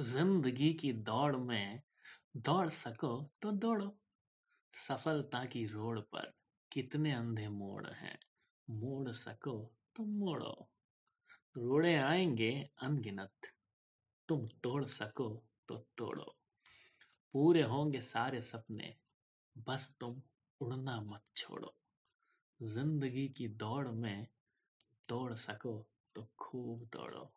ज़िंदगी की दौड़ में दौड़ सको तो दौड़ो। सफलता की रोड पर कितने अंधे मोड़ हैं, मोड़ सको तो मोड़ो। रोड़े आएँगे अनगिनत, तुम तोड़ सको तो तोड़ो। पूरे होंगे सारे सपने, बस तुम उड़ना मत छोड़ो। ज़िंदगी की दौड़ में दौड़ सको तो खूब दौड़ो।